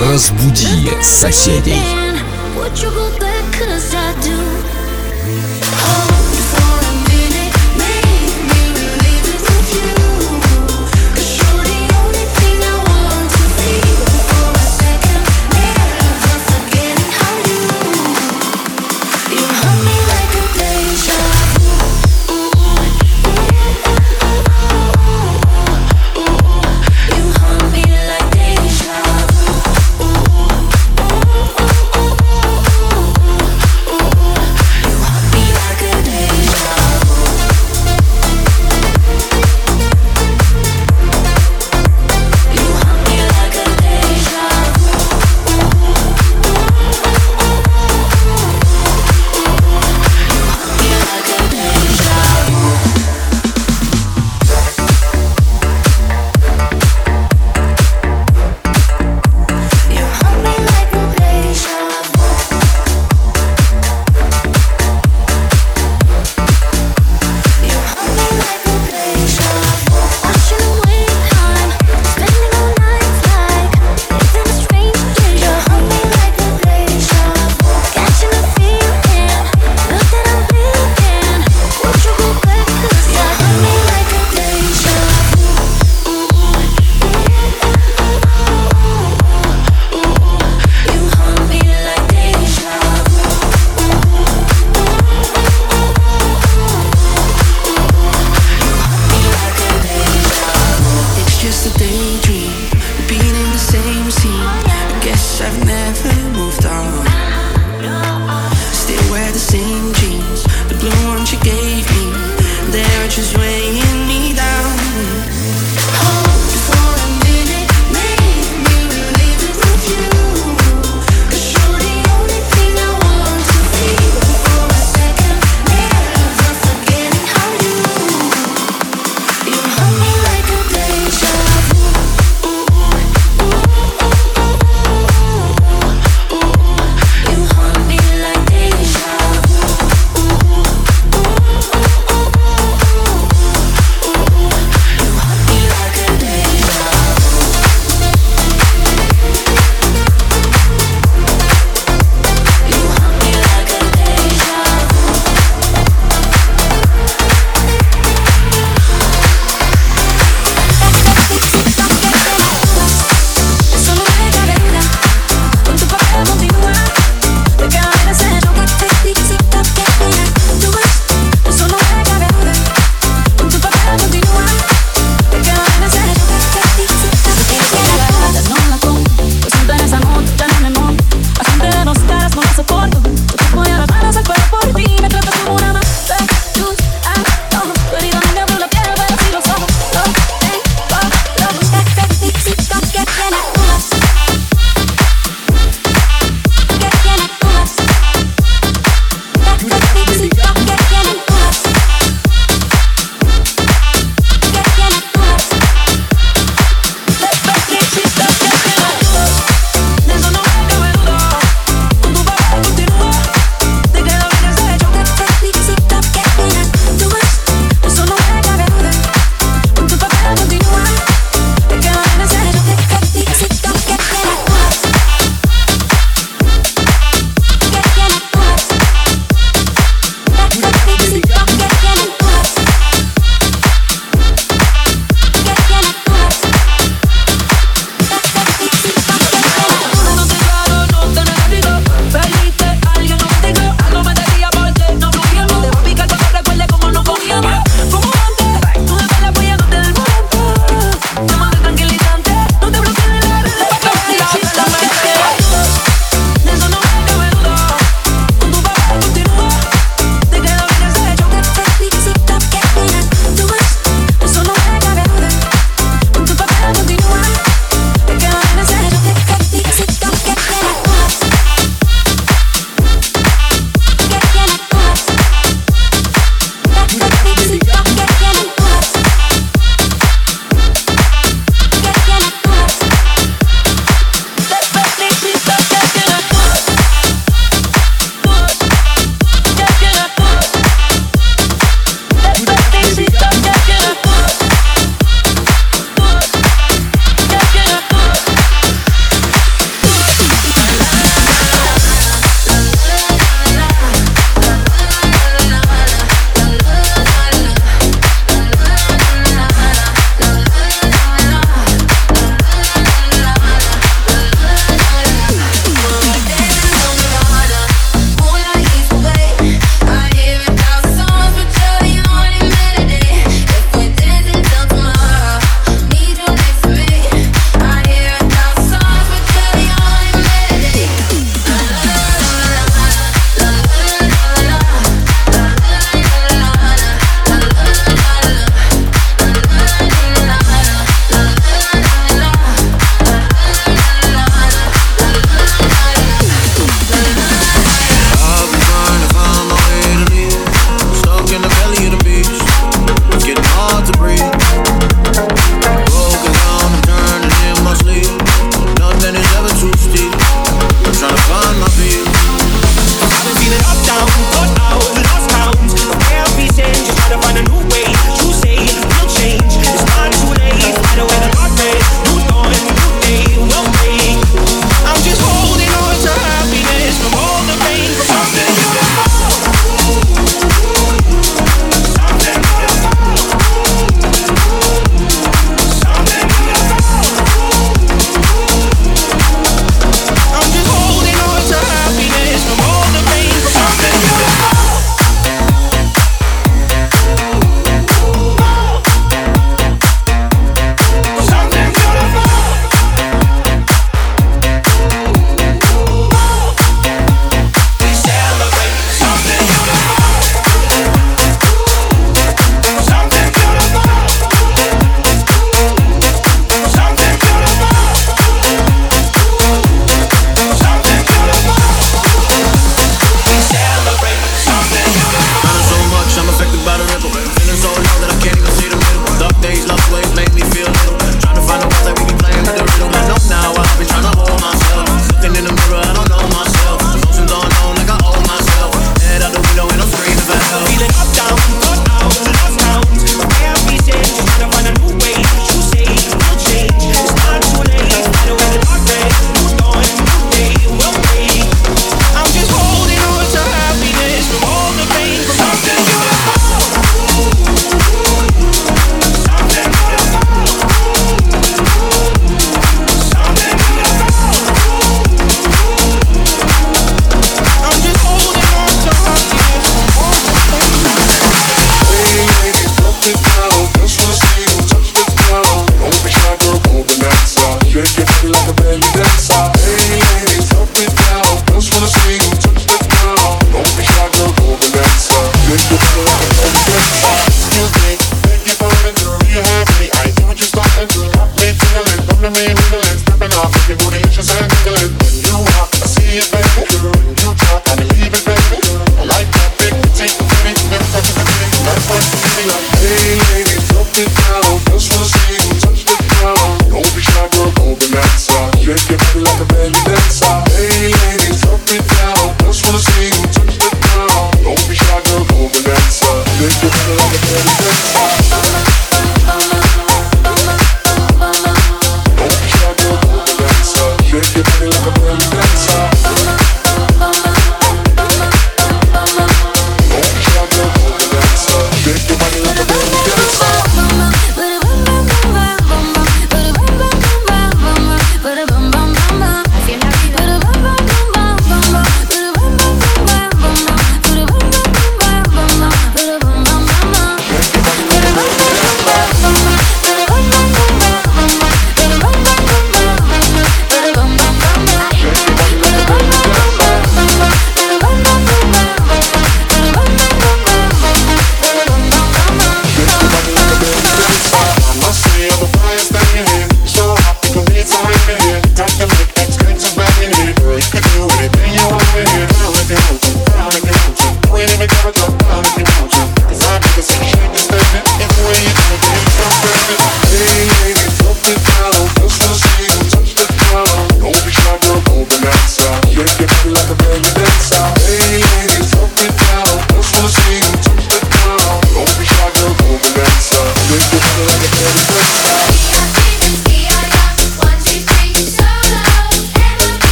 Разбуди соседей.